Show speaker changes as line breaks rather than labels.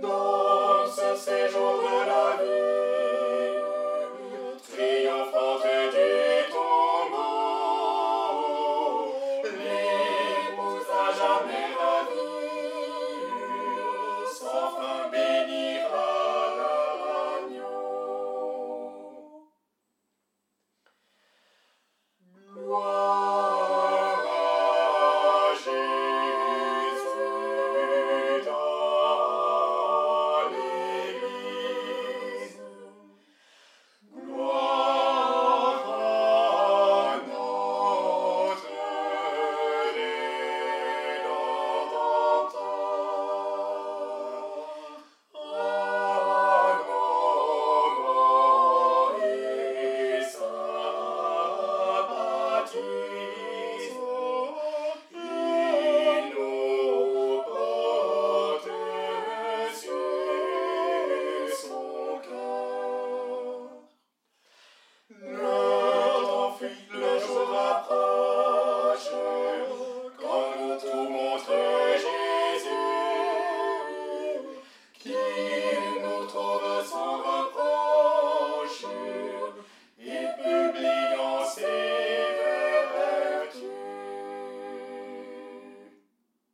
Doar să day.